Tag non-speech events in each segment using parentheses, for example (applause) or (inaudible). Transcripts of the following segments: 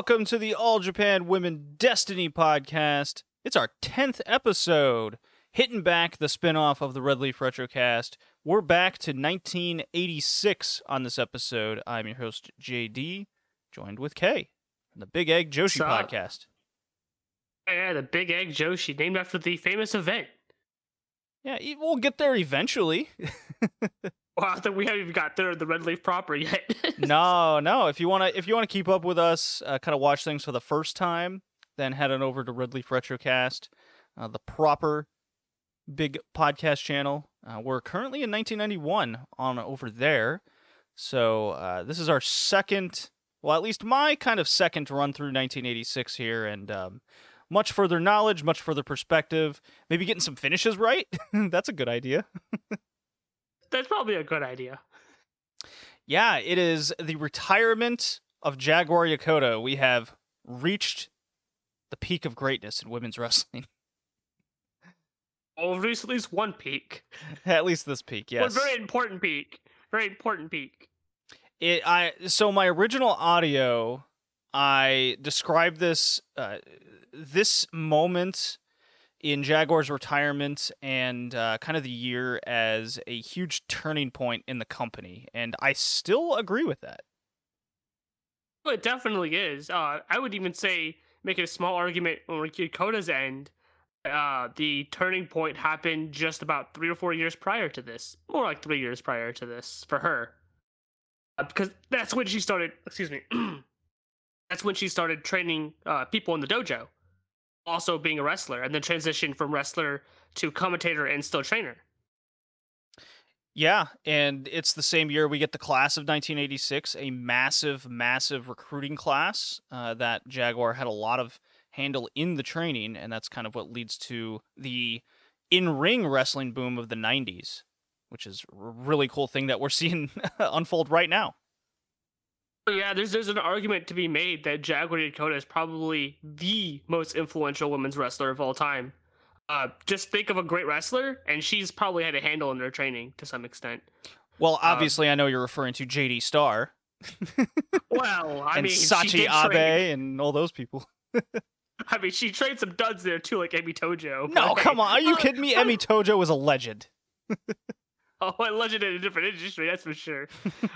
welcome to the All Japan Women Destiny podcast. It's our 10th episode, hitting back the spin-off of the Red Leaf Retrocast. We're back to 1986 on this episode. I'm your host, JD, joined with Kay from the Big Egg Joshi Sup? podcast. Yeah, the Big Egg Joshi, named after the famous event. Yeah, we'll get there eventually. (laughs) Think (laughs) we haven't even got there the Red Leaf proper yet. (laughs) no, no. If you want to, if you want to keep up with us, uh, kind of watch things for the first time, then head on over to Red Leaf Retrocast, uh, the proper big podcast channel. Uh, we're currently in 1991 on over there, so uh, this is our second, well, at least my kind of second run through 1986 here, and um, much further knowledge, much further perspective. Maybe getting some finishes right. (laughs) That's a good idea. That's probably a good idea. Yeah, it is the retirement of Jaguar Yokota. We have reached the peak of greatness in women's (laughs) wrestling. Well, at least one peak. (laughs) At least this peak, yes. One very important peak. Very important peak. It I so my original audio I described this uh, this moment in Jaguar's retirement and uh, kind of the year as a huge turning point in the company, and I still agree with that. Well, it definitely is. Uh, I would even say, make a small argument on Koda's end. Uh, the turning point happened just about three or four years prior to this. More like three years prior to this for her. Uh, because that's when she started, excuse me, (clears throat) that's when she started training uh, people in the dojo. Also being a wrestler, and then transitioned from wrestler to commentator and still trainer. Yeah, and it's the same year we get the class of 1986, a massive, massive recruiting class uh, that Jaguar had a lot of handle in the training, and that's kind of what leads to the in-ring wrestling boom of the 90s, which is a really cool thing that we're (laughs) seeing unfold right now. Yeah, there's there's an argument to be made that Jaguar Dakota is probably the most influential women's wrestler of all time. Uh, just think of a great wrestler, and she's probably had a handle in their training to some extent. Well, Um, obviously, I know you're referring to JD Star (laughs) Well, I and mean, Sachi Abe train- and all those people. (laughs) I mean, she trained some duds there too, like Emi Tojo. No, (laughs) come on, are you Uh, kidding me? Emi Tojo was a legend. Oh, a legend in a different industry, that's for sure.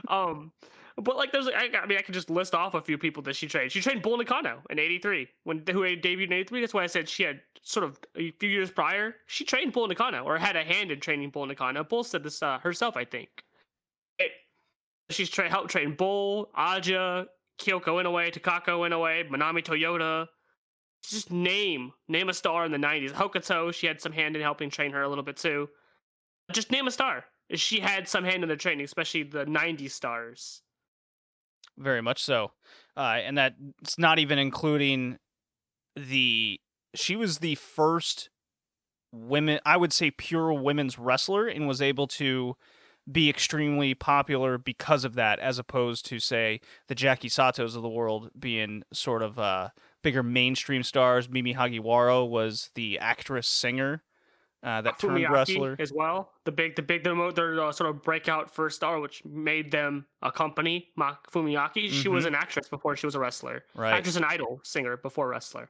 um, but like, there's, I, I mean, I could just list off a few people that she trained. She trained Bull Nakano in '83 when who debuted in '83. That's why I said she had sort of a few years prior. She trained Bull Nakano or had a hand in training Bull Nakano. Bull said this uh, herself, I think. It, she's tra- helped train Bull, Aja, Kyoko Inoue, Takako Inoue, Manami Toyota. Just name name a star in the '90s. Hokuto, she had some hand in helping train her a little bit too. Just name a star. She had some hand in the training, especially the '90s stars. Very much so. Uh, and that's not even including the. She was the first women, I would say, pure women's wrestler and was able to be extremely popular because of that, as opposed to, say, the Jackie Satos of the world being sort of uh, bigger mainstream stars. Mimi Hagiwara was the actress singer uh, that turned Fumiake wrestler. as well. The big, the big, their, mo- their uh, sort of breakout first star, which made them a company. Ma- Fumiake. She was an actress before she was a wrestler. Mm-hmm. Right. Actress and idol singer before wrestler.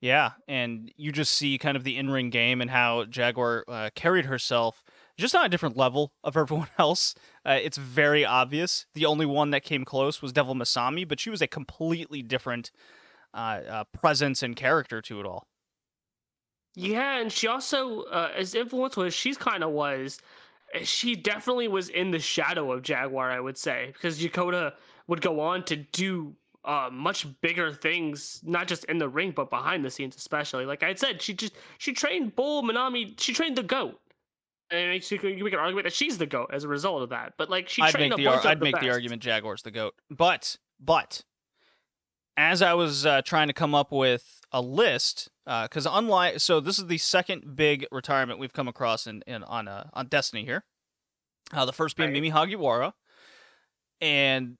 Yeah, and you just see kind of the in-ring game and how Jaguar uh, carried herself just on a different level of everyone (laughs) else. Uh, it's very obvious. The only one that came close was Devil Masami, but she was a completely different uh, uh, presence and character to it all. Yeah, and she also, uh, as influential as she's kind of was, uh, she definitely was in the shadow of Jaguar, I would say, because Dakota would go on to do uh, much bigger things, not just in the ring, but behind the scenes, especially. Like I said, she just she trained Bull Manami, she trained the goat. And we can argue that she's the goat as a result of that. But like she I'd trained make the ar- I'd the make the argument Jaguar's the goat, but but as I was uh, trying to come up with a list, because unlike so this is the second big retirement we've come across in, in on uh, on Destiny here. Uh, the first being Right. Mimi Hagiwara, and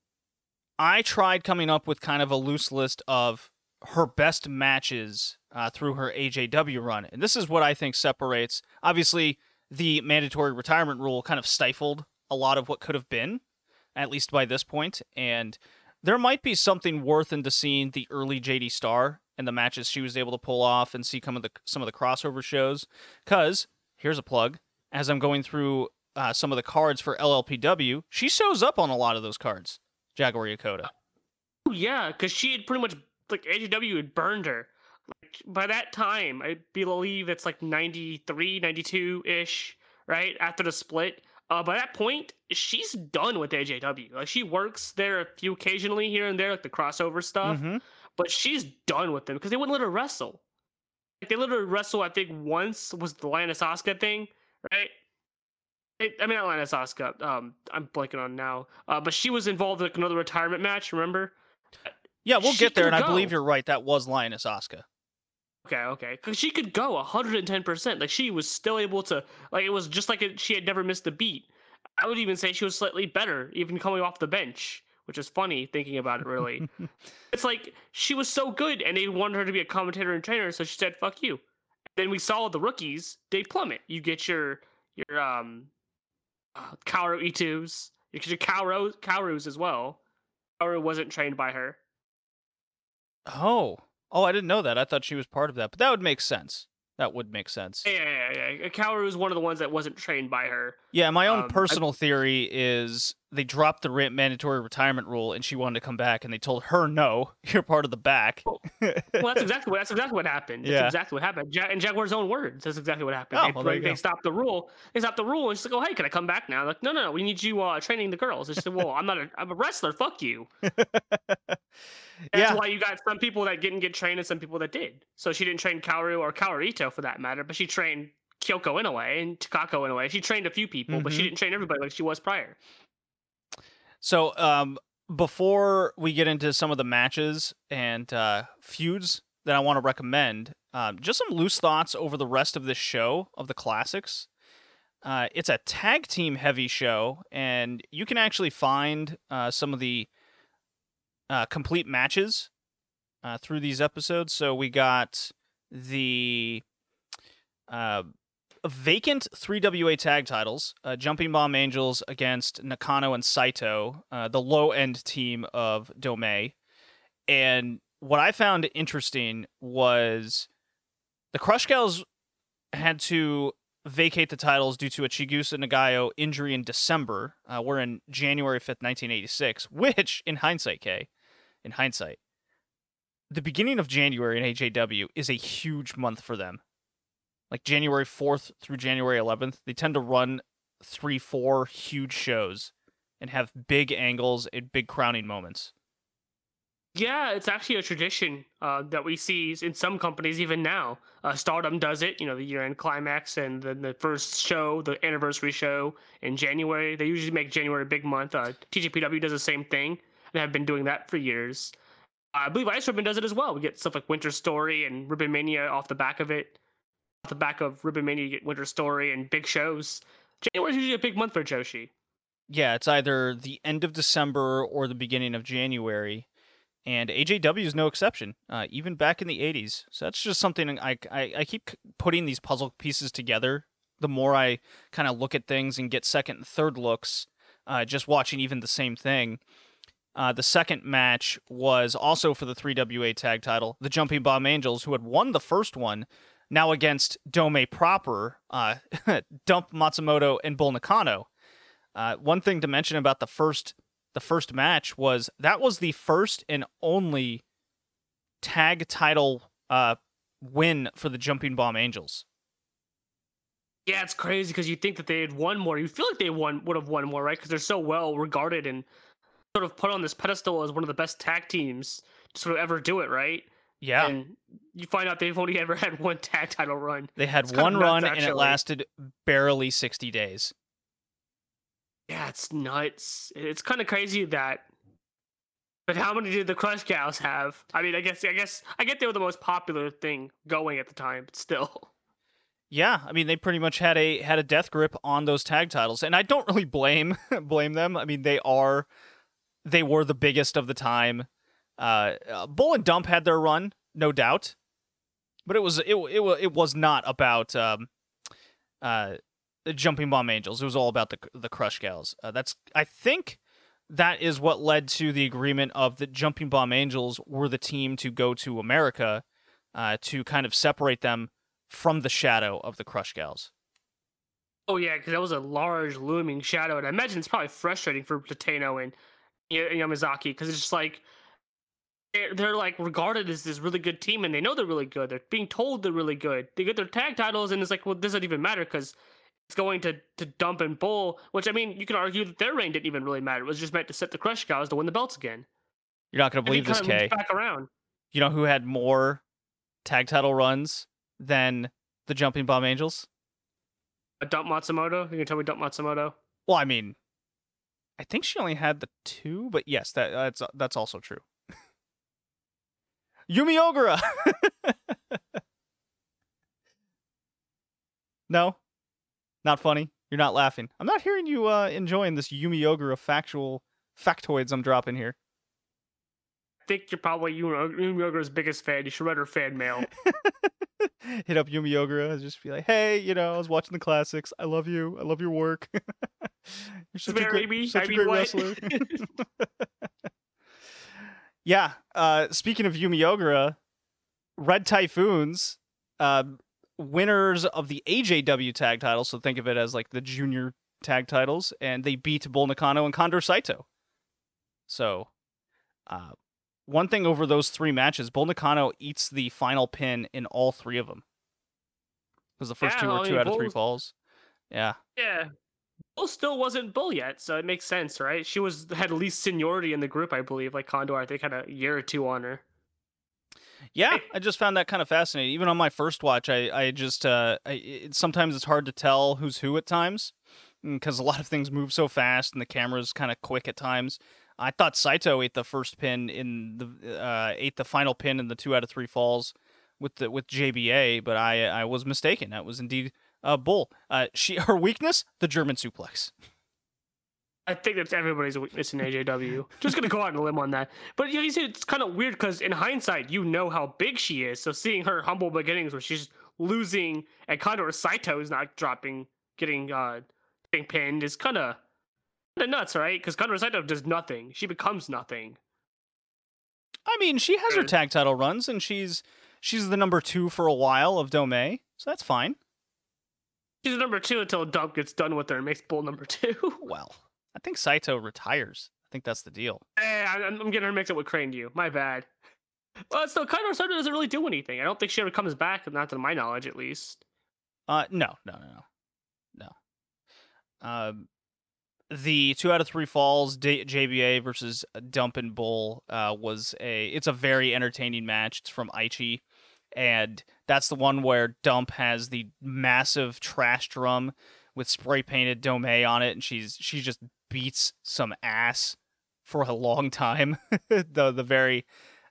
I tried coming up with kind of a loose list of her best matches uh, through her AJW run, and this is what I think separates. Obviously, the mandatory retirement rule kind of stifled a lot of what could have been, at least by this point, and there might be something worth into seeing the early JD Star and the matches she was able to pull off and see some of the some of the crossover shows. Cause here's a plug: as I'm going through uh, some of the cards for LLPW, she shows up on a lot of those cards. Jaguar Yokota. Oh, yeah, because she had pretty much like AJW had burned her. Like by that time, I believe it's like 93, 92 ish, right after the split. Uh, by that point, she's done with AJW. Like she works there a few occasionally here and there, like the crossover stuff. Mhm. But she's done with them because they wouldn't let her wrestle. Like they let her wrestle. I think once was the Lioness Asuka thing, right? It, I mean, not Lioness Asuka. Um, I'm blanking on now. Uh, but she was involved in like another retirement match. Remember? Yeah, we'll She get there, and I believe you're right. That was Lioness Asuka. Okay, okay. Because she could go 110%. Like, she was still able to, like, it was just like it, she had never missed a beat. I would even say she was slightly better, even coming off the bench, which is funny thinking about it, really. (laughs) it's like she was so good, and they wanted her to be a commentator and trainer, so she said, fuck you. Then we saw the rookies, they plummet. You get your, your, um, uh, Kaoru E2s, you get your Kaoru, Kaoru's as well. Kaoru wasn't trained by her. Oh, oh, I didn't know that. I thought she was part of that, but that would make sense. That would make sense. Yeah, yeah, yeah. Kaoru is one of the ones that wasn't trained by her. Yeah, my own Um, I- personal theory is they dropped the re- mandatory retirement rule, and she wanted to come back, and they told her no, (laughs) you're part of the back. Well, Well, that's exactly what that's exactly what happened. That's Yeah. exactly what happened. Ja- in Jaguar's own words, that's exactly what happened. Oh, they, well, there you they stopped the rule. They stopped the rule, and she's like, "Oh, hey, can I come back now?" like, no, no, no, we need you uh, training the girls. She said, "Well, I'm not a, I'm a wrestler. Fuck you." (laughs) That's yeah, why you got some people that didn't get trained and some people that did. So she didn't train Kaoru or Kaorito for that matter, but she trained Kyoko in a way and Takako in a way. She trained a few people, but she Mhm. didn't train everybody like she was prior. So, um, before we get into some of the matches and uh, feuds that I want to recommend, um, just some loose thoughts over the rest of this show of the classics. Uh, it's a tag team heavy show, and you can actually find uh, some of the uh, complete matches uh, through these episodes. So we got the uh, vacant 3WA tag titles uh, Jumping Bomb Angels against Nakano and Saito, uh, the low end team of Domei. And what I found interesting was the Crush Gals had to vacate the titles due to a Chigusa Nagayo injury in December. Uh, we're in January 5th, 1986, which, in hindsight, Kay, in hindsight, the beginning of January in AJW is a huge month for them. Like January 4th through January 11th, they tend to run three, four huge shows and have big angles and big crowning moments. Yeah, it's actually a tradition uh, that we see in some companies even now. Uh, Stardom does it, you know, the year-end climax and then the first show, the anniversary show in January. They usually make January a big month. Uh, TJPW does the same thing have been doing that for years. I believe Ice Ribbon does it as well. We get stuff like Winter Story and Ribbon Mania off the back of it. Off the back of Ribbon Mania, you get Winter Story and big shows. January is usually a big month for Joshi. Yeah, it's either the end of December or the beginning of January. And AJW is no exception, uh, even back in the 80s. So that's just something I, I, I keep putting these puzzle pieces together. The more I kind of look at things and get second and third looks, uh, just watching even the same thing. Uh, the second match was also for the 3WA tag title. The Jumping Bomb Angels, who had won the first one, now against Dome proper, uh, (laughs) Dump Matsumoto and Bull Nakano. Uh, one thing to mention about the first the first match was that was the first and only tag title uh, win for the Jumping Bomb Angels. Yeah, it's crazy because you think that they had won more. You feel like they won would have won more, right? Because they're so well regarded and sort of put on this pedestal as one of the best tag teams to sort of ever do it, right? Yeah, And you find out they've only ever had (laughs) one tag title run. they had it's one nuts, run and it lasted barely sixty days. Yeah, it's nuts. It's kind of crazy that. But how many did the Crush Gals have? I mean, I guess, I guess, I get they were the most popular thing going at the time, but still. Yeah, I mean they pretty much had a had a death grip on those tag titles, and I don't really blame (laughs) blame them. I mean they are they were the biggest of the time. Uh, Bull and Dump had their run, no doubt, but it was it it it was not about um, uh, the Jumping Bomb Angels. It was all about the the Crush Gals. Uh, that's I think that is what led to the agreement of the Jumping Bomb Angels were the team to go to America uh, to kind of separate them from the shadow of the Crush Gals. Oh yeah, because that was a large looming shadow, and I imagine it's probably frustrating for Tateno and Yamazaki because it's just like they're, they're like regarded as this really good team, and they know they're really good. They're being told they're really good. They get their tag titles, and it's like, well, this doesn't even matter because it's going to to dump and bull. Which I mean, you can argue that their reign didn't even really matter. It was just meant to set the Crush guys to win the belts again. You're not going to believe this, Kay. Back around. You know who had more tag title runs than the Jumping Bomb Angels? A Dump Matsumoto? You can tell me Dump Matsumoto? Well, I mean, I think she only had the two, but yes, that that's that's also true. (laughs) Yumi Ogura. (laughs) no, not funny. You're not laughing. I'm not hearing you uh, enjoying this Yumi Ogura factual factoids I'm dropping here I think you're probably Yumi Ogura's biggest fan. You should write her fan mail. (laughs) Hit up Yumi Ogura and just be like, "Hey, you know, I was watching the classics. I love you. I love your work. (laughs) you're such Marry a great, me. such I a mean, great wrestler." (laughs) (laughs) yeah. Uh, speaking of Yumi Ogura, Red Typhoons, uh, winners of the AJW tag title. So think of it as like the junior tag titles, and they beat Bull Nakano and Condor Saito. So, uh, one thing over those three matches, Bull Nakano eats the final pin in all three of them. Because the first Yeah, two were I two mean, out of three falls. Yeah. yeah. Bull still wasn't Bull yet, so it makes sense, right? She was had at least seniority in the group, I believe. Like Condor, I think had a year or two on her. Yeah, I just found that kind of fascinating. Even on my first watch, I, I just, uh, I, it, sometimes it's hard to tell who's who at times because a lot of things move so fast and the camera's kind of quick at times. I thought Saito ate the first pin in the, uh, ate the final pin in the two out of three falls with the with JBA, but I I was mistaken. That was indeed uh, Bull. Uh, she (laughs) her weakness, the German suplex. I think that's everybody's weakness in AJW. Just gonna go out on a limb on that. But you know, you see, it's kind of weird because in hindsight, you know how big she is. So seeing her humble beginnings, where she's losing and Condor Saito is not dropping, getting uh, getting pinned, is kind of nuts, right? Because Condor Saito does nothing. She becomes nothing. I mean, she has her tag title runs, and she's she's the number two for a while of Dome, so that's fine. She's number two until Dump gets done with her and makes Bull number two. (laughs) Well, I think Saito retires. I think that's the deal. I- I'm I'm getting her mixed up with Crane Yu. My bad. Well, still, Condor Saito doesn't really do anything. I don't think she ever comes back, not to my knowledge, at least. Uh, no, no, no, no, no. Um, the two out of three falls D- JBA versus Dump and Bull uh, was a it's a very entertaining match. It's from Aichi, and that's the one where Dump has the massive trash drum with spray painted Dome on it, and she's she just beats some ass for a long time. (laughs) the the very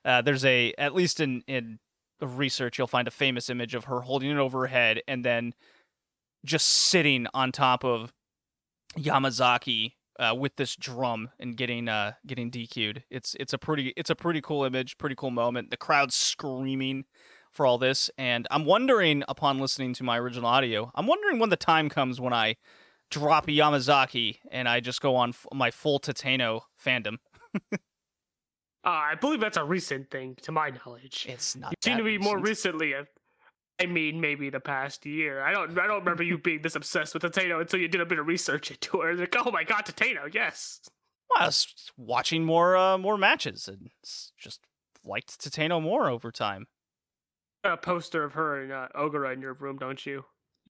uh, there's a at least in in research you'll find a famous image of her holding it over her head and then just sitting on top of Yamazaki uh, with this drum and getting uh getting DQ'd. It's it's a pretty it's a pretty cool image, pretty cool moment. The crowd screaming for all this, and I'm wondering upon listening to my original audio, I'm wondering when the time comes when I drop Yamazaki and I just go on f- my full Tateno fandom. Uh, (laughs) I believe that's a recent thing, to my knowledge. It's not. You seem to be more recently. uh, I mean, maybe the past year. I don't. I don't remember you being this obsessed with Tateno until you did a bit of research into her. Like, oh my god, Tateno, yes. Well, I was watching more uh, more matches and just liked Tateno more over time. A poster of her and uh, Ogura in your room, don't you?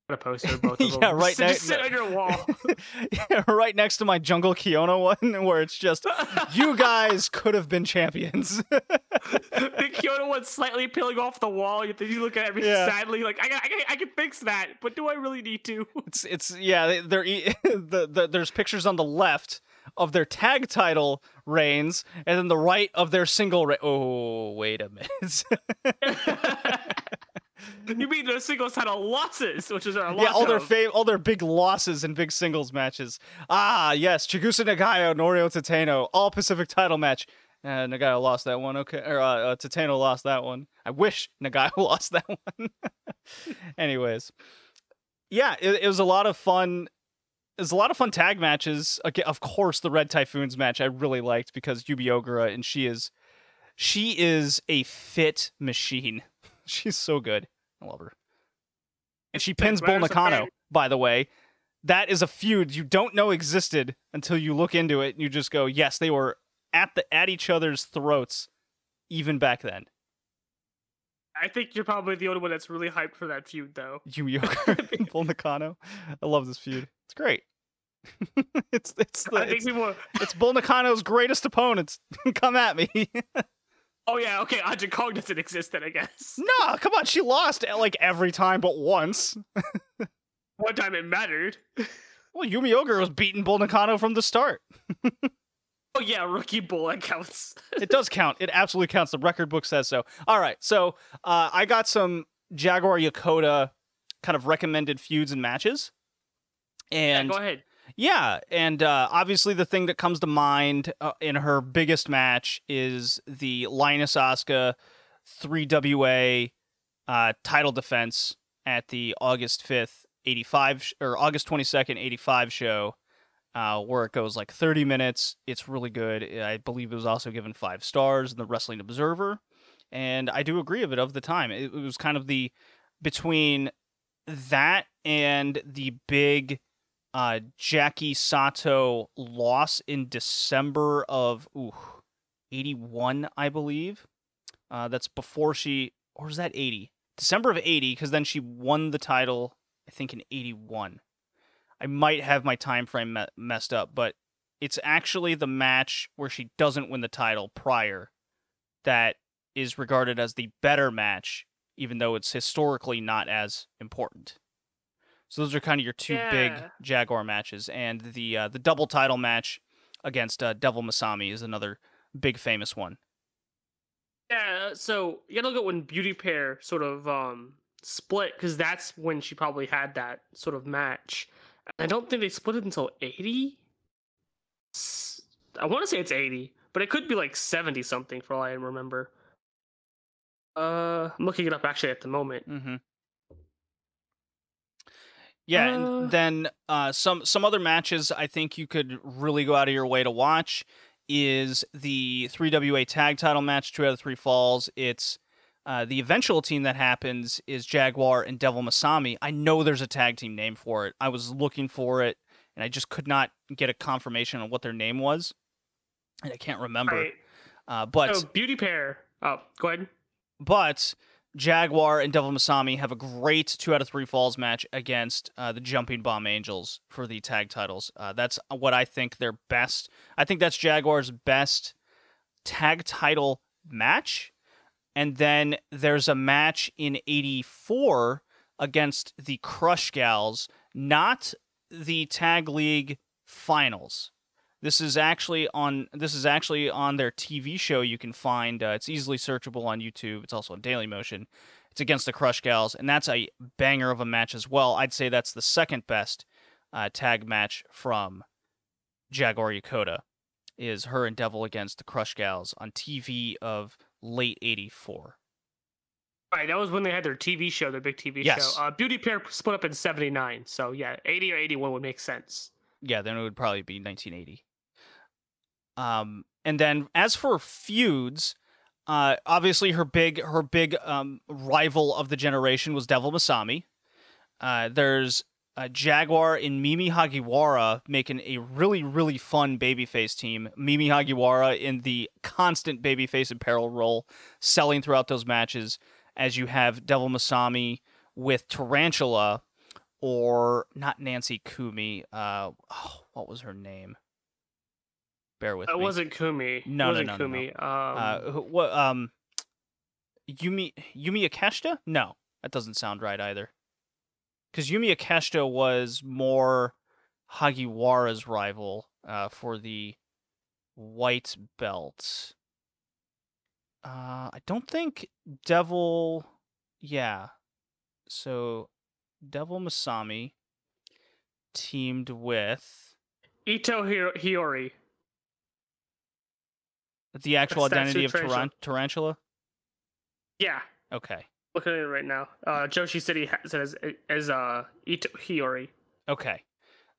Got a poster of both (laughs) of them. Yeah, right Just, ne- sit on your wall. (laughs) yeah, right next to my Jungle Kiona one, (laughs) where it's just you guys could have been champions. the Kyoto one's slightly peeling off the wall. You, you look at it Yeah. sadly, like I, I, can- I can fix that, but do I really need to? it's it's yeah, the, the there's pictures on the left of their tag title reigns, and then the right of their single. Re- oh, wait a minute. (laughs) you mean the singles title losses, which is our Yeah, all their fa- all their big losses in big singles matches. Ah, yes, Chigusa Nagayo, Noriyo Tateno, all Pacific title match. Uh, Nagayo lost that one. Okay, or uh, uh, Tateno lost that one. I wish Nagayo (laughs) lost that one. (laughs) Anyways, yeah, it, it was a lot of fun there's a lot of fun tag matches. Okay, of course, the Red Typhoons match I really liked because Yumi Ogura and she is she is a fit machine. (laughs) She's so good. I love her. And she pins Bull Nakano, by the way. That is a feud you don't know existed until you look into it and you just go, yes, they were at the at each other's throats even back then. I think you're probably the only one that's really hyped for that feud, though. Yumi (laughs) Ogura and Bull Nakano. I love this feud. It's great. (laughs) it's it's the, I think it's, people. it's Bull Nakano's greatest opponents. (laughs) Come at me. Oh yeah, okay. Aja Kong doesn't exist then, I guess. no, come on. She lost eh, like every time but once. One time it mattered. Well, Yumi Ogura was beating Bull Nakano from the start. Oh yeah, rookie bull that counts. (laughs) it does count. It absolutely counts. The record book says so. All right, so uh, I got some Jaguar Yokota kind of recommended feuds and matches. And yeah, go ahead. Yeah, and uh, obviously the thing that comes to mind uh, in her biggest match is the Lioness Asuka 3WA uh, title defense at the August 5th 85 sh- or August 22nd 85 show uh, where it goes like 30 minutes. It's really good. I believe it was also given 5 stars in the Wrestling Observer and I do agree of it of the time. It, it was kind of the between that and the big uh, Jackie Sato loss in December of ooh, 81, I believe. Uh, that's before she, or is that 80? December of 80, because then she won the title, I think, in 81. I might have my time frame me- messed up, but it's actually the match where she doesn't win the title prior that is regarded as the better match, even though it's historically not as important. So those are kind of your two big Jaguar matches, and the uh, the double title match against uh, Devil Masami is another big famous one. Yeah, so you gotta look at when Beauty Pair sort of um split because that's when she probably had that sort of match. I don't think they split it until eighty. I want to say it's eighty, but it could be like seventy something for all I remember. Uh, I'm looking it up actually at the moment. Mm-hmm. Yeah, Uh. and then uh, some some other matches I think you could really go out of your way to watch is the 3WA tag title match, two out of three falls. It's uh, the eventual team that happens is Jaguar and Devil Masami. I know there's a tag team name for it. I was looking for it, and I just could not get a confirmation on what their name was, and I can't remember. Right. Uh, but So Beauty Pair. Oh, go ahead. but Jaguar and Devil Masami have a great two out of three falls match against uh, the Jumping Bomb Angels for the tag titles. Uh, that's what I think their best. I think that's Jaguar's best tag title match. And then there's a match in '84 against the Crush Gals, not the tag league finals. This is actually on this is actually on their TV show. You can find uh, it's easily searchable on YouTube. It's also on Daily Motion. It's against the Crush Gals, and that's a banger of a match as well. I'd say that's the second best uh, tag match from Jaguar Yokota. Is her and Devil against the Crush Gals on TV of late '84. Right, that was when they had their TV show, their big TV Yes. show. Uh, Beauty Pair split up in '79, so yeah, '80 or '81 would make sense. Yeah, then it would probably be 1980. Um, and then as for feuds, uh, obviously her big her big um, rival of the generation was Devil Masami. Uh, there's uh, Jaguar and Mimi Hagiwara making a really really fun babyface team. Mimi Hagiwara in the constant babyface apparel role, selling throughout those matches. As you have Devil Masami with Tarantula, or not Nancy Kumi. Uh, oh, what was her name? Bear with It me. wasn't Kumi. No, no, wasn't no, no, no. Kumi. Um, uh, who- what? Um, Yumi Yumi Ikeshita? No, that doesn't sound right either. Because Yumi Ikeshita was more Hagiwara's rival uh, for the white belt. Uh, I don't think Devil. Yeah, so Devil Masami teamed with Ito Hi- Hiori. the actual That's- that's identity of Tarantula- Taran- Tarantula. Yeah, Okay. Looking at it right now. Uh, Joshi City has it as as uh Ito Hiori. Okay.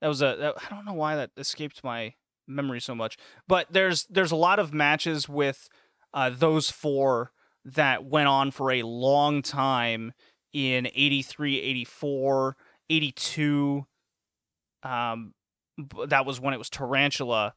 that was a that, I don't know why that escaped my memory so much, but there's there's a lot of matches with uh, those four that went on for a long time in 83, 84, 82. Um, that was when it was Tarantula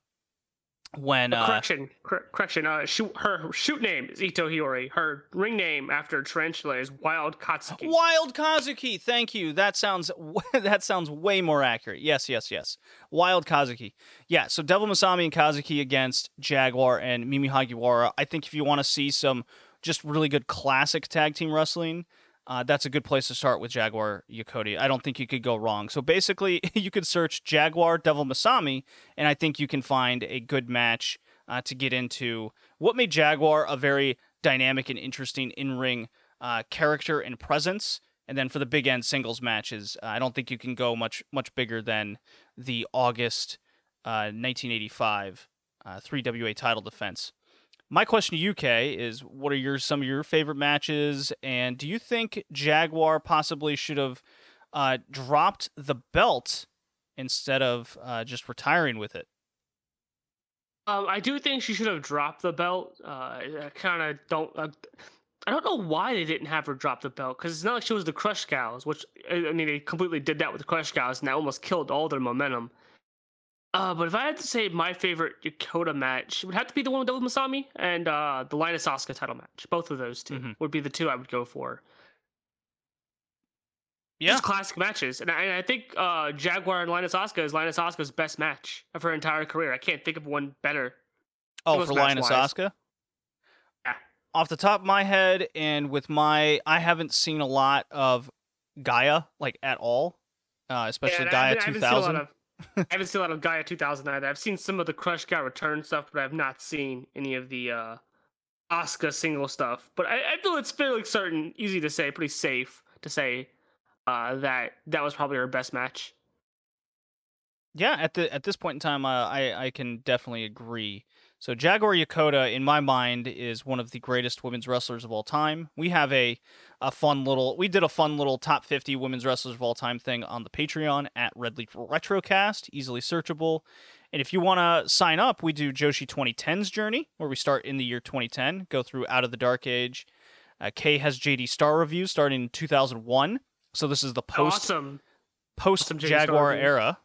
when uh, correction, cor- correction. Uh, shoot, her shoot name is Ito Hiyori. Her ring name after Tarantula is Wild Katsuki. Wild Kazuki. Thank you. That sounds (laughs) that sounds way more accurate. Yes, yes, yes. Wild Kazuki. Yeah. So Devil Masami and Kazuki against Jaguar and Mimi Hagiwara. I think if you want to see some just really good classic tag team wrestling. Uh, that's a good place to start with Jaguar Yokota. I don't think you could go wrong. So basically, (laughs) you could search Jaguar Devil Masami, and I think you can find a good match uh, to get into what made Jaguar a very dynamic and interesting in ring uh, character and presence. And then for the big end singles matches, uh, I don't think you can go much much bigger than the August 1985 uh, 3WA title defense. My question to you, Kay, is what are your some of your favorite matches, and do you think Jaguar possibly should have uh, dropped the belt instead of uh, just retiring with it? Um, I do think she should have dropped the belt. Uh, I kind of don't. Uh, I don't know why they didn't have her drop the belt because it's not like she was the Crush Gals, which I mean they completely did that with the Crush Gals, and that almost killed all their momentum. Uh, but if I had to say my favorite Dakota match, it would have to be the one with Devil Masami and uh, the Lioness Asuka title match. Both of those 2 mm-hmm. would be the two I would go for. Yeah. Just classic matches. And I, and I think uh, Jaguar and Lioness Asuka is Lioness Asuka's best match of her entire career. I can't think of one better. Oh, for Lioness Asuka? Yeah. Off the top of my head, and with my, I haven't seen a lot of Gaea, like at all, uh, especially yeah, Gaea 2000. I haven't seen a lot of Gaea 2000 either. I've seen some of the Crush Got Return stuff, but I've not seen any of the uh, Asuka single stuff. But I, I feel it's fairly certain, easy to say, pretty safe to say uh, that that was probably her best match. Yeah, at the at this point in time, uh, I I can definitely agree. So Jaguar Yokota, in my mind, is one of the greatest women's wrestlers of all time. We have a a fun little we did a fun little top 50 women's wrestlers of all time thing on the Patreon at Red Leaf Retrocast, easily searchable. And if you want to sign up, we do Joshi 2010's journey, where we start in the year 2010, go through Out of the Dark Age. Uh, Kay has JD Star reviews starting in 2001. So this is the post awesome. post awesome Jaguar era.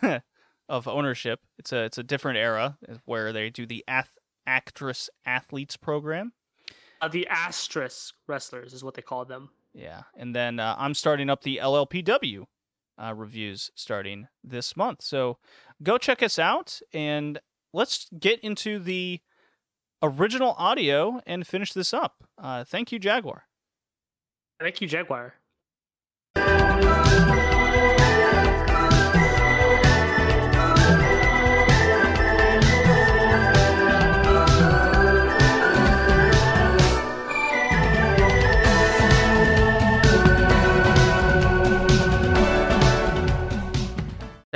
(laughs) of ownership. It's a it's a different era where they do the ath- actress athletes program. Uh, the asterisk wrestlers is what they call them. Yeah, and then uh, I'm starting up the LLPW uh, reviews starting this month. So go check us out and let's get into the original audio and finish this up. Uh, thank you, Jaguar. Thank you, Jaguar.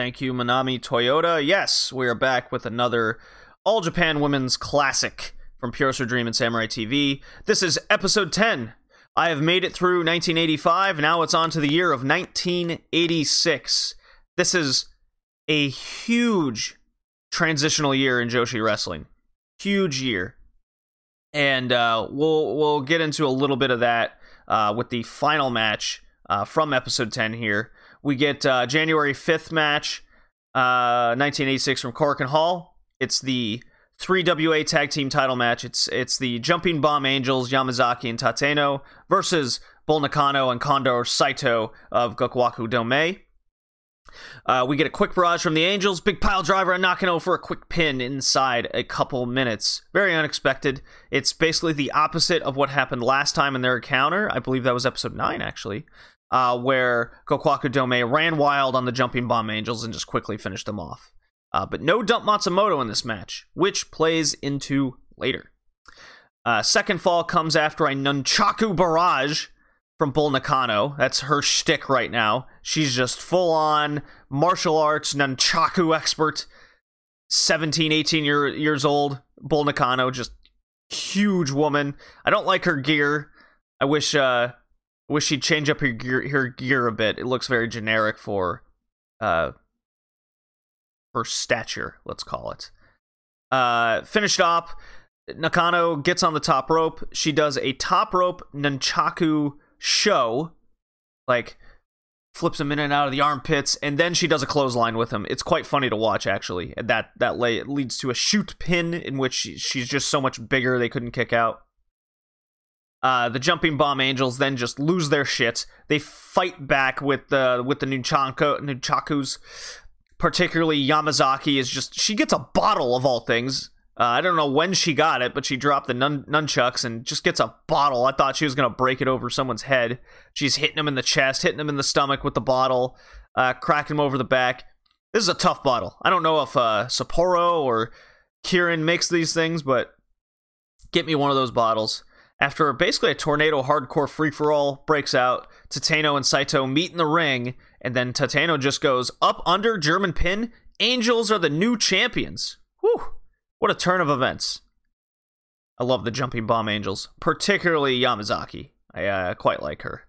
Thank you, Manami Toyota. Yes, we are back with another All Japan Women's Classic from Pure Dream and Samurai TV. This is episode 10. I have made it through 1985. Now it's on to the year of 1986. This is a huge transitional year in Joshi wrestling. Huge year. And uh, we'll we'll get into a little bit of that uh, with the final match uh, from episode 10 here. We get uh, January 5th match, uh, 1986 from Korakuen Hall. It's the 3WA tag team title match. It's it's the Jumping Bomb Angels, Yamazaki and Tateno versus Bull Nakano and Condor Saito of Gokuaku Dome. Uh, we get a quick barrage from the Angels, big pile driver and Nakano for a quick pin inside a couple minutes. Very unexpected. It's basically the opposite of what happened last time in their encounter. I believe that was episode 9, actually uh, where Gokuaku Dome ran wild on the Jumping Bomb Angels and just quickly finished them off. Uh, but no dump Matsumoto in this match, which plays into later. Uh, second fall comes after a nunchaku barrage from Bull Nakano. That's her shtick right now. She's just full on martial arts nunchaku expert. 17, 18 year, years old. Bull Nakano, just huge woman. I don't like her gear. I wish uh, wish she'd change up her gear, her gear a bit. It looks very generic for uh, her stature, let's call it. Uh, finished up, Nakano gets on the top rope. She does a top rope nunchaku show, like flips him in and out of the armpits, and then she does a clothesline with him. It's quite funny to watch, actually. That that lay leads to a shoot pin in which she, she's just so much bigger they couldn't kick out. Uh, the jumping bomb angels then just lose their shit. They fight back with the with the nunchaku, nunchakus. Particularly Yamazaki is just she gets a bottle of all things. Uh, I don't know when she got it, but she dropped the nun- nunchucks and just gets a bottle. I thought she was gonna break it over someone's head. She's hitting him in the chest, hitting him in the stomach with the bottle, uh, cracking him over the back. This is a tough bottle. I don't know if uh, Sapporo or Kirin makes these things, but get me one of those bottles. After basically a tornado hardcore free for all breaks out, Tateno and Saito meet in the ring, and then Tateno just goes up under German pin. Angels are the new champions. Whew. What a turn of events. I love the jumping bomb angels, particularly Yamazaki. I uh, quite like her.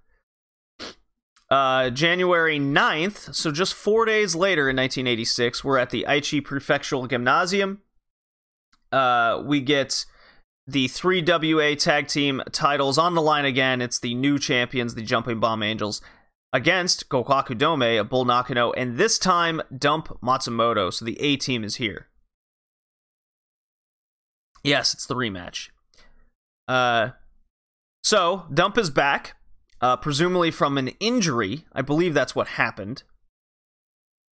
Uh, January 9th, so just four days later in 1986, we're at the Aichi Prefectural Gymnasium. Uh, we get the three WA tag team titles on the line again. It's the new champions, the Jumping Bomb Angels, against Gokuaku Dome, a Bull Nakano, and this time Dump Matsumoto. So the A team is here. Yes, it's the rematch. Uh, so Dump is back, uh, presumably from an injury. I believe that's what happened.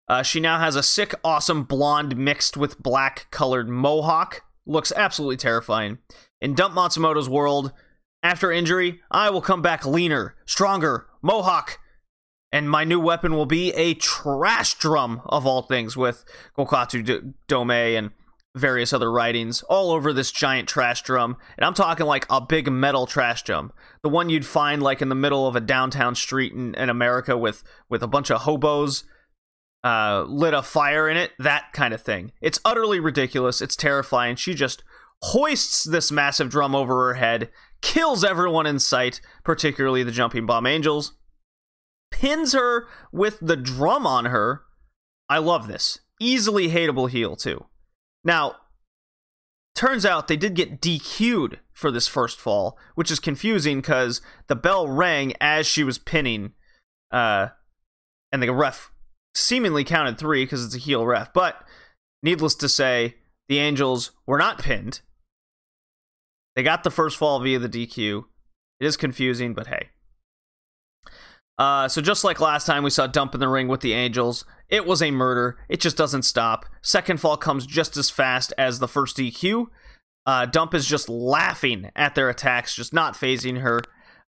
Uh, she now has a sick, awesome blonde mixed with black colored mohawk looks absolutely terrifying. In Dump Matsumoto's world, after injury, I will come back leaner, stronger, mohawk, and my new weapon will be a trash drum of all things with Gokuaku D- Dome and various other writings all over this giant trash drum. And I'm talking like a big metal trash drum. The one you'd find like in the middle of a downtown street in, in America with, with a bunch of hobos uh, lit a fire in it, that kind of thing. It's utterly ridiculous. It's terrifying. She just hoists this massive drum over her head, kills everyone in sight, particularly the jumping bomb angels, pins her with the drum on her. I love this. Easily hateable heel, too. Now, turns out they did get DQ'd for this first fall, which is confusing because the bell rang as she was pinning, uh, and the ref seemingly counted three because it's a heel ref. But needless to say, the Angels were not pinned. They got the first fall via the DQ. It is confusing, but hey. Uh, so just like last time we saw Dump in the ring with the Angels, it was a murder. It just doesn't stop. Second fall comes just as fast as the first DQ. Uh, Dump is just laughing at their attacks, just not phasing her.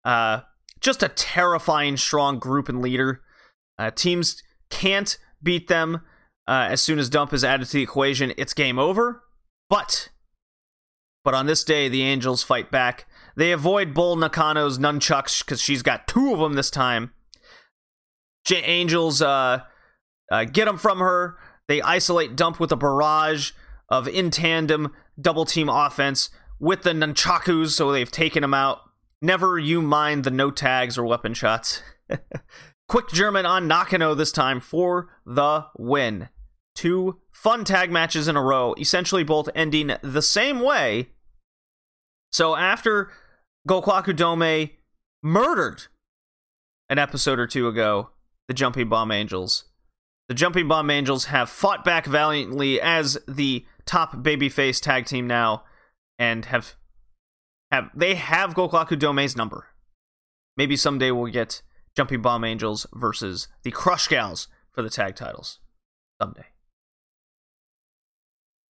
Uh, just a terrifying, strong group and leader. Uh, teams can't beat them uh, as soon as Dump is added to the equation, it's game over. But, but on this day, the Angels fight back. They avoid Bull Nakano's nunchucks because she's got two of them this time. J- Angels uh, uh, get them from her. They isolate Dump with a barrage of in tandem double team offense with the nunchakus, so they've taken him out. Never you mind the no tags or weapon shots. (laughs) Quick German on Nakano this time for the win. Two fun tag matches in a row, essentially both ending the same way. So after Gokuaku Dome murdered an episode or two ago, the Jumping Bomb Angels. The Jumping Bomb Angels have fought back valiantly as the top babyface tag team now, and have have they have Gokuaku Dome's number. Maybe someday we'll get Jumping Bomb Angels versus the Crush Gals for the tag titles someday.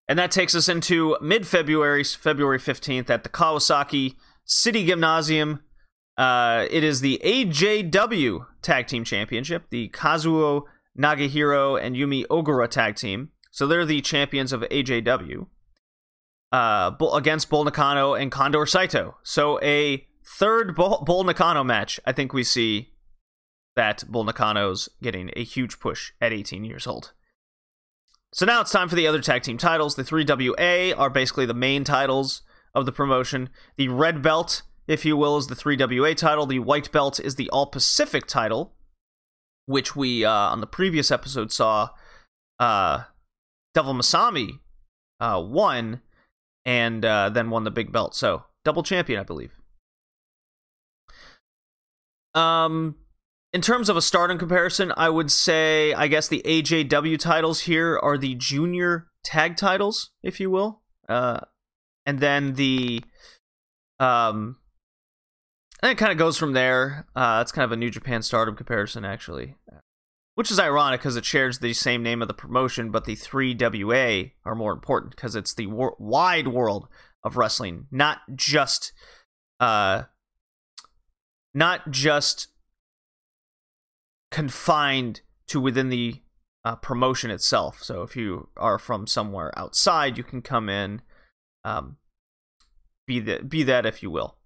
And that takes us into mid February, February 15th, at the Kawasaki City Gymnasium. Uh, it is the AJW Tag Team Championship, the Kazue Nagahori and Yumi Ogura Tag Team. So they're the champions of AJW uh, against Bull Nakano and Condor Saito. So a third Bull, Nakano match, I think we see that Bull Nakano's getting a huge push at 18 years old. So now it's time for the other tag team titles. The 3WA are basically the main titles of the promotion. The red belt, if you will, is the 3WA title. The white belt is the All Pacific title, which we uh, on the previous episode saw uh, Devil Masami uh, won and uh, then won the big belt. So double champion, I believe. Um, in terms of a stardom comparison, I would say I guess the AJW titles here are the junior tag titles, if you will. Uh, and then the um, and it kind of goes from there. Uh, it's kind of a New Japan Stardom comparison, actually, which is ironic because it shares the same name of the promotion, but the three WA are more important because it's the wor- wide world of wrestling, not just, uh, not just confined to within the uh, promotion itself. So if you are from somewhere outside, you can come in, um, be that be that if you will.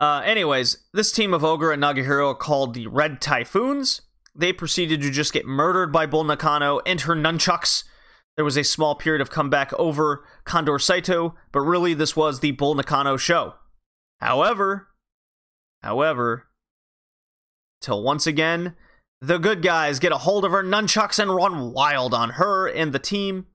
Uh, anyways, this team of Ogura and Nagahori called the Red Typhoons. They proceeded to just get murdered by Bull Nakano and her nunchucks. There was a small period of comeback over Condor Saito, but really this was the Bull Nakano show. However, however, till once again, the good guys get a hold of her nunchucks and run wild on her and the team.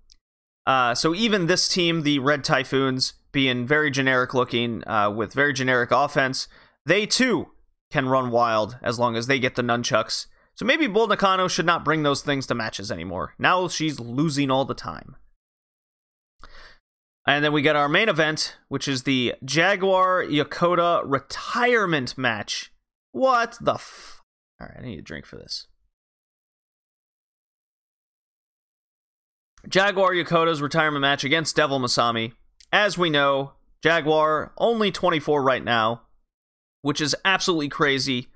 Uh, so even this team, the Red Typhoons, being very generic looking uh, with very generic offense, they too can run wild as long as they get the nunchucks. So maybe Bull Nakano should not bring those things to matches anymore. Now she's losing all the time. And then we get our main event, which is the Jaguar Yokota retirement match. What the? All right, I need a drink for this. Jaguar Yokota's retirement match against Devil Masami as we know, Jaguar only 24 right now, which is absolutely crazy.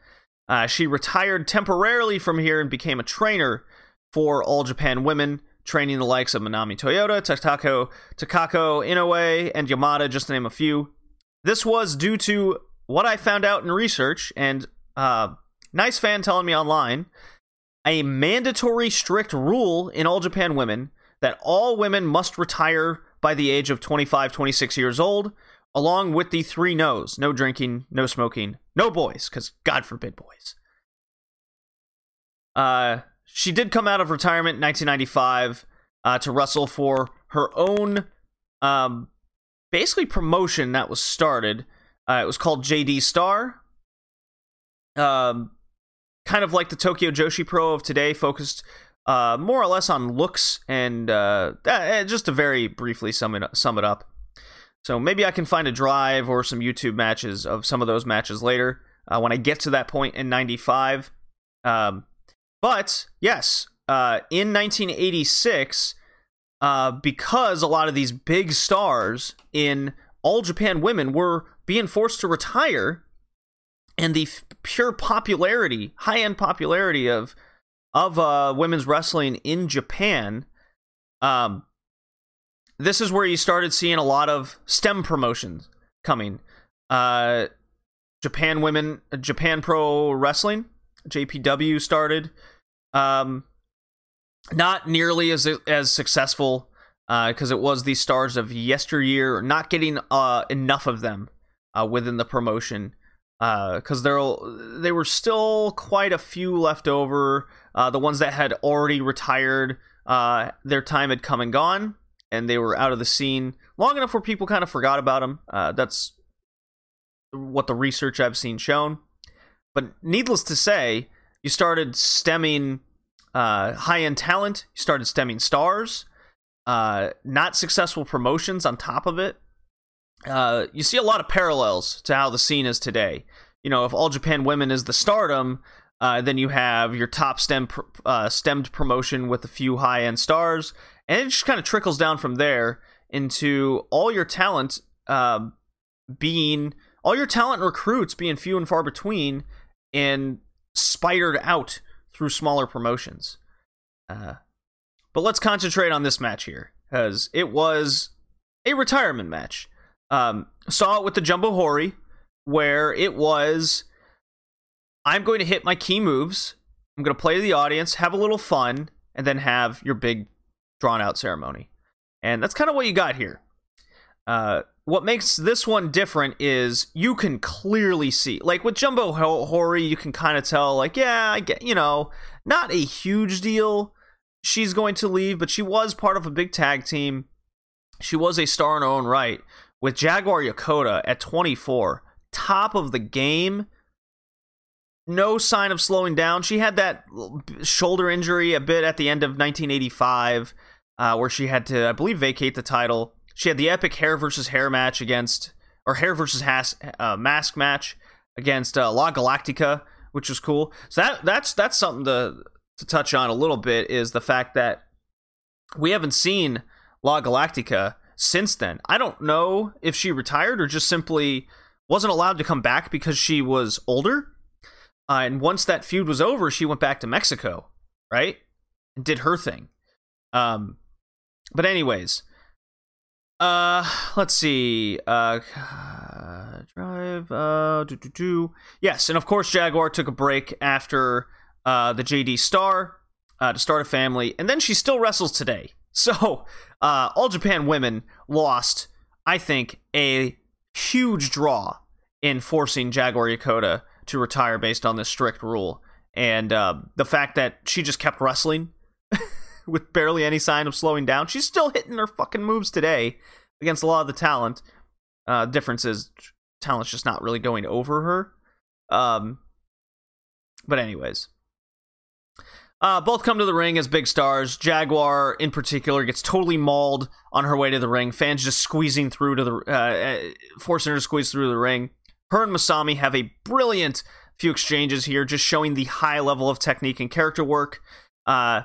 Uh, she retired temporarily from here and became a trainer for All Japan Women, training the likes of Manami Toyota, Takako, Takako Inoue, and Yamada, just to name a few. This was due to what I found out in research, and uh, nice fan telling me online, a mandatory strict rule in All Japan Women that all women must retire by the age of 25, 26 years old, along with the three no's no drinking, no smoking, no boys, because God forbid boys. Uh, she did come out of retirement in 1995 uh, to wrestle for her own, um, basically promotion that was started. Uh, it was called JD Star. Um, kind of like the Tokyo Joshi Pro of today, focused uh, more or less on looks and uh, uh, just to very briefly sum it, sum it up. So maybe I can find a drive or some YouTube matches of some of those matches later uh, when I get to that point in 95. Um, but yes, uh, in 1986, uh, because a lot of these big stars in All Japan Women were being forced to retire, and the f- pure popularity, high end popularity of of uh, women's wrestling in Japan, um, this is where you started seeing a lot of STEM promotions coming. Uh, Japan Women, Japan Pro Wrestling, JPW started. Um, not nearly as as successful because uh, it was the stars of yesteryear, not getting uh, enough of them uh, within the promotion because uh, there they were still quite a few left over. Uh, the ones that had already retired, uh, their time had come and gone, and they were out of the scene long enough where people kind of forgot about them. Uh, that's what the research I've seen shown. But needless to say, you started stemming uh, high end talent, you started stemming stars, uh, not successful promotions on top of it. Uh, you see a lot of parallels to how the scene is today. You know, if All Japan Women is the stardom, uh, then you have your top stem uh, stemmed promotion with a few high end stars, and it just kind of trickles down from there into all your talent uh, being all your talent recruits being few and far between, and spidered out through smaller promotions. Uh, but let's concentrate on this match here because it was a retirement match. Um, saw it with the Jumbo Hori, where it was I'm going to hit my key moves. I'm going to play to the audience, have a little fun, and then have your big drawn out ceremony. And that's kind of what you got here. Uh, what makes this one different is you can clearly see, like with Jumbo Hori, you can kind of tell, like, yeah, I get, you know, not a huge deal, she's going to leave, but she was part of a big tag team. She was a star in her own right with Jaguar Yokota at 24, top of the game. No sign of slowing down. She had that shoulder injury a bit at the end of 1985, uh, where she had to, I believe, vacate the title. She had the epic hair versus hair match against, or hair versus has, uh, mask match against uh, La Galactica, which was cool. So that that's that's something to to touch on a little bit is the fact that we haven't seen La Galactica since then. I don't know if she retired or just simply wasn't allowed to come back because she was older. Uh, and once that feud was over, she went back to Mexico, right? And did her thing. Um, but anyways, uh, let's see. Uh, (sighs) drive. Uh, do do do. Yes, and of course, Jaguar took a break after uh the JD Star uh, to start a family, and then she still wrestles today. So, uh, All Japan Women lost, I think, a huge draw in forcing Jaguar Yokota to retire based on this strict rule, and uh, the fact that she just kept wrestling (laughs) with barely any sign of slowing down. She's still hitting her fucking moves today against a lot of the talent. Uh, difference is talent's just not really going over her. Um, but anyways, uh, both come to the ring as big stars. Jaguar, in particular, gets totally mauled on her way to the ring. Fans just squeezing through to the, uh, uh, forcing her to squeeze through the ring. Her and Masami have a brilliant few exchanges here, just showing the high level of technique and character work. Uh,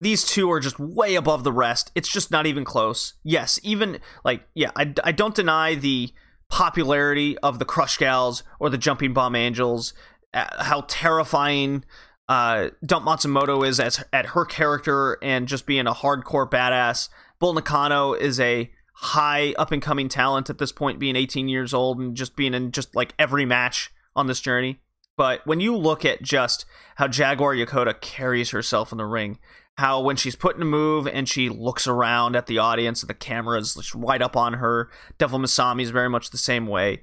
these two are just way above the rest. It's just not even close. Yes, even like yeah, I, I don't deny the popularity of the Crush Gals or the Jumping Bomb Angels, uh, how terrifying uh, Dump Matsumoto is as at her character and just being a hardcore badass. Bull Nakano is a high up and coming talent at this point, being 18 years old and just being in just like every match on this journey. But when you look at just how Jaguar Yokota carries herself in the ring, how when she's putting a move and she looks around at the audience and the camera is right up on her, Devil Masami is very much the same way.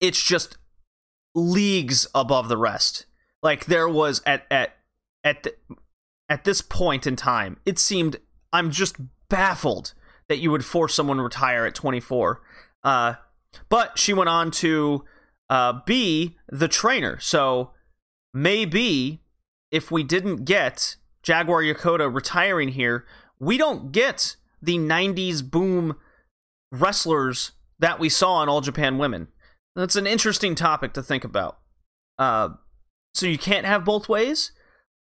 It's just leagues above the rest. Like there was at at at the, at this point in time, it seemed I'm just baffled that you would force someone to retire at 24. Uh, but she went on to uh, be the trainer. So maybe if we didn't get Jaguar Yokota retiring here, we don't get the 90s boom wrestlers that we saw in All Japan Women. That's an interesting topic to think about. Uh, so you can't have both ways.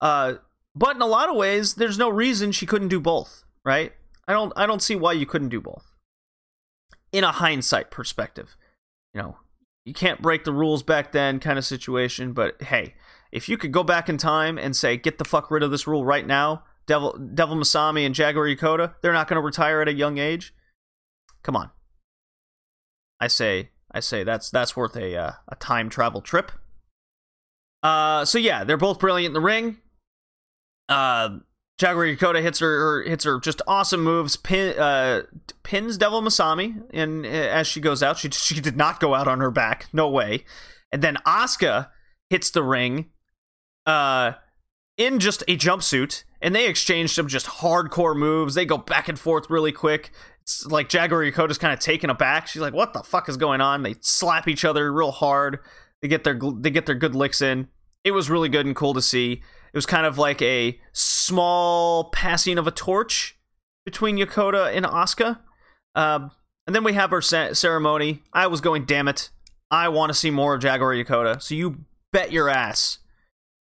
Uh, but in a lot of ways, there's no reason she couldn't do both, right? I don't I don't see why you couldn't do both. In a hindsight perspective, you know, you can't break the rules back then kind of situation, but hey, if you could go back in time and say get the fuck rid of this rule right now, Devil Devil Masami and Jaguar Yokota, they're not going to retire at a young age. Come on. I say I say that's that's worth a uh, a time travel trip. Uh, so yeah, they're both brilliant in the ring. Uh, Jaguar Yokota hits her, her hits her just awesome moves. Pin, uh, pins Devil Masami, and as she goes out, she she did not go out on her back, no way. And then Asuka hits the ring, uh, in just a jumpsuit, and they exchange some just hardcore moves. They go back and forth really quick. It's like Jaguar Yokota's kind of taken aback. She's like, "What the fuck is going on?" They slap each other real hard. They get their they get their good licks in. It was really good and cool to see. It was kind of like a small passing of a torch between Yokota and Asuka. Um, and then we have our ce- ceremony. I was going, damn it, I want to see more of Jaguar Yokota. So you bet your ass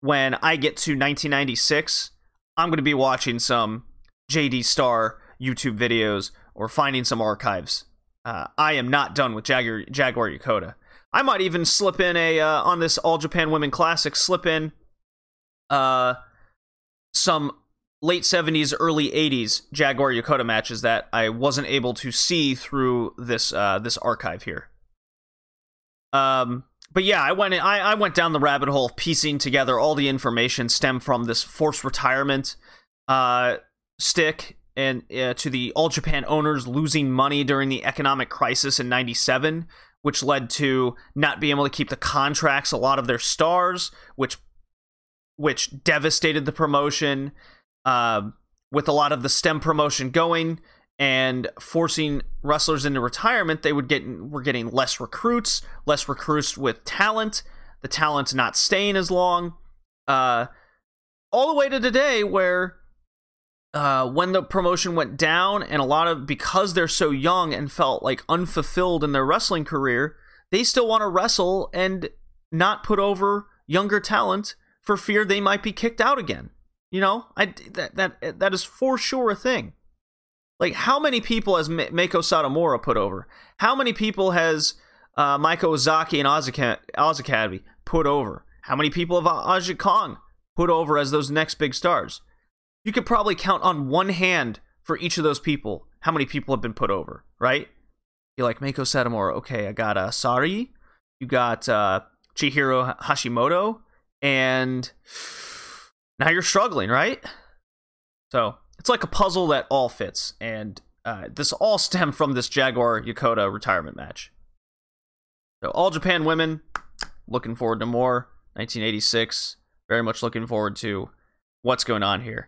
when I get to 1996, I'm going to be watching some JD Star YouTube videos or finding some archives. Uh, I am not done with Jaguar, Jaguar Yokota. I might even slip in a uh, on this All Japan Women Classic. Slip in uh some late 70s early 80s Jaguar Yokota matches that I wasn't able to see through this uh this archive here. Um but yeah, I went I, I went down the rabbit hole piecing together all the information stem from this forced retirement uh stick and uh, to the All Japan owners losing money during the economic crisis in 97 which led to not being able to keep the contracts a lot of their stars, which which devastated the promotion. uh, with a lot of the STEM promotion going and forcing wrestlers into retirement, they would get were getting less recruits, less recruits with talent. The talent's not staying as long. Uh, all the way to today, where uh, when the promotion went down, and a lot of because they're so young and felt like unfulfilled in their wrestling career, they still want to wrestle and not put over younger talent for fear they might be kicked out again. You know, I that that that is for sure a thing. Like, how many people has M- Meiko Satomura put over? How many people has uh, Ozaki and Oz Academy put over? How many people have Aja Kong put over as those next big stars? You could probably count on one hand for each of those people how many people have been put over, right? You're like Meiko Satomura. Okay, I got uh, Sari. You got uh, Chihiro Hashimoto, and now you're struggling, right? So it's like a puzzle that all fits, and uh, this all stemmed from this Jaguar Yokota retirement match. So all Japan women, looking forward to more. 1986, very much looking forward to what's going on here.